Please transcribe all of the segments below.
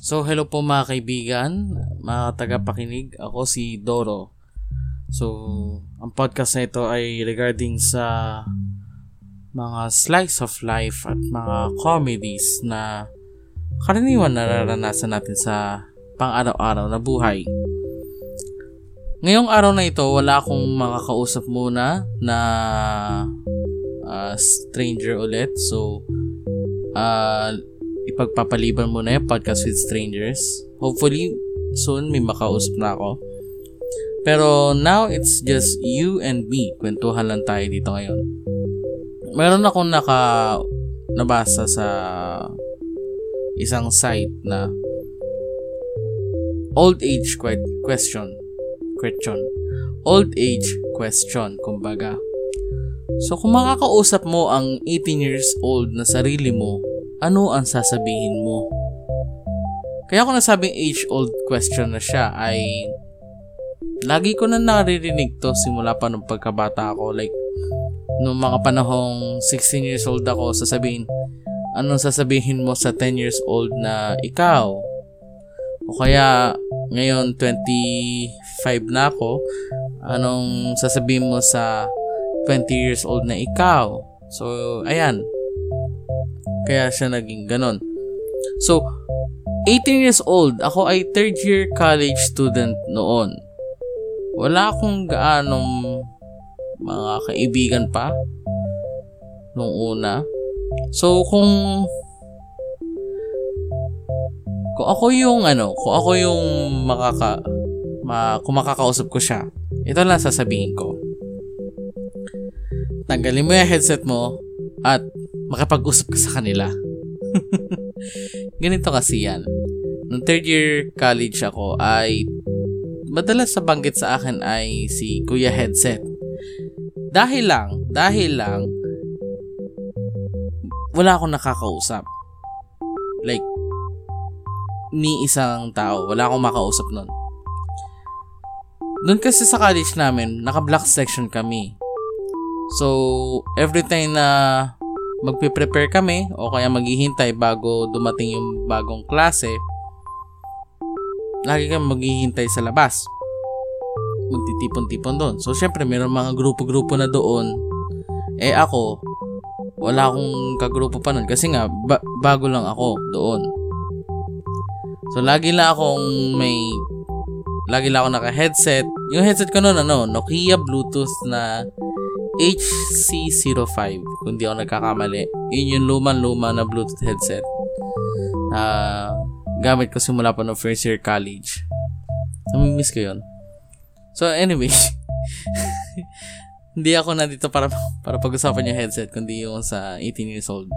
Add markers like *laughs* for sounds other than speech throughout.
So, hello po mga kaibigan, mga tagapakinig. Ako si Doro. So, ang podcast na ito ay regarding sa mga slice of life at mga comedies na karaniwan nararanasan natin sa pang-araw-araw na buhay. Ngayong araw na ito, wala akong makakausap muna na uh, stranger ulit. So, uh, ipagpapaliban mo na yung podcast with strangers. Hopefully, soon may makausap na ako. Pero now, it's just you and me. Kwentuhan lang tayo dito ngayon. Meron akong naka nabasa sa isang site na old age question question old age question kumbaga so kung makakausap mo ang 18 years old na sarili mo ano ang sasabihin mo? Kaya ako nasabing age-old question na siya ay lagi ko na naririnig to simula pa nung pagkabata ako. Like, nung mga panahong 16 years old ako, sasabihin, anong sasabihin mo sa 10 years old na ikaw? O kaya, ngayon 25 na ako, anong sasabihin mo sa 20 years old na ikaw? So, ayan, kaya siya naging ganon. So, 18 years old, ako ay third year college student noon. Wala akong gaanong mga kaibigan pa nung una. So, kung kung ako yung ano, kung ako yung makaka ma, kung makakausap ko siya, ito lang sasabihin ko. Tanggalin mo yung headset mo at makapag-usap ka sa kanila. *laughs* Ganito kasi yan. Nung third year college ako ay madalas sa banggit sa akin ay si Kuya Headset. Dahil lang, dahil lang, wala akong nakakausap. Like, ni isang tao. Wala akong makausap nun. Doon kasi sa college namin, naka-block section kami. So, every time na magpe-prepare kami o kaya maghihintay bago dumating yung bagong klase, lagi kami maghihintay sa labas. Magtitipon-tipon doon. So, syempre, mayroong mga grupo-grupo na doon. Eh, ako, wala akong kagrupo pa nun kasi nga, ba- bago lang ako doon. So, lagi lang akong may lagi lang ako naka-headset. Yung headset ko noon, ano, Nokia Bluetooth na HC05 kung di ako nagkakamali. Yun yung luman-luma na Bluetooth headset. Uh, gamit ko simula pa no first year college. Namimiss ko yun. So anyway, *laughs* hindi ako na dito para para pag-usapan yung headset kundi yung sa 18 years old.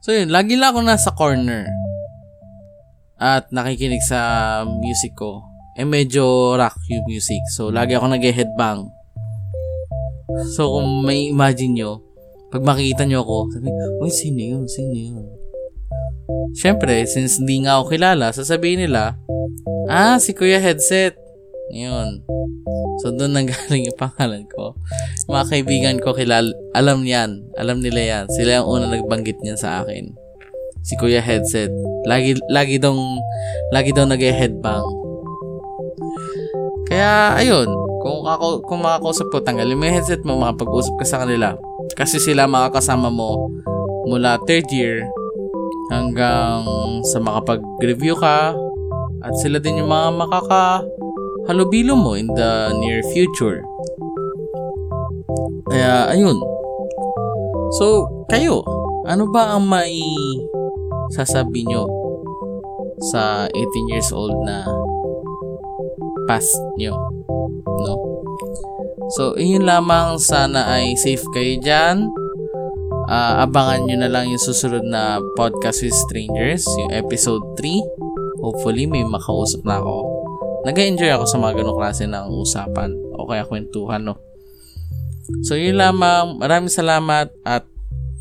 So yun, lagi lang ako nasa corner at nakikinig sa music ko. Eh medyo rock yung music. So lagi ako nag-headbang So, kung may imagine nyo, pag makikita nyo ako, sabi, uy, sino yun? Sino yun? Siyempre, since hindi nga ako kilala, sasabihin nila, ah, si Kuya Headset. Yun. So, doon nanggaling *laughs* yung pangalan ko. Mga kaibigan ko, kilala, alam yan. Alam nila yan. Sila yung una nagbanggit niyan sa akin. Si Kuya Headset. Lagi, lagi daw, lagi daw nag-headbang. Kaya, ayun kung ako kung makakausap ko, tanggalin mo yung headset mo, makapag-usap ka sa kanila. Kasi sila makakasama mo mula third year hanggang sa makapag-review ka at sila din yung mga makakahalubilo mo in the near future. Kaya, ayun. So, kayo, ano ba ang mai sasabi nyo sa 18 years old na past nyo? No? So, yun lamang sana ay safe kayo dyan. Uh, abangan nyo na lang yung susunod na podcast with strangers, yung episode 3. Hopefully, may makausap na ako. Nag-enjoy ako sa mga ganong klase ng usapan o kaya kwentuhan, no? So, yun lamang. Maraming salamat at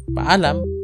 paalam.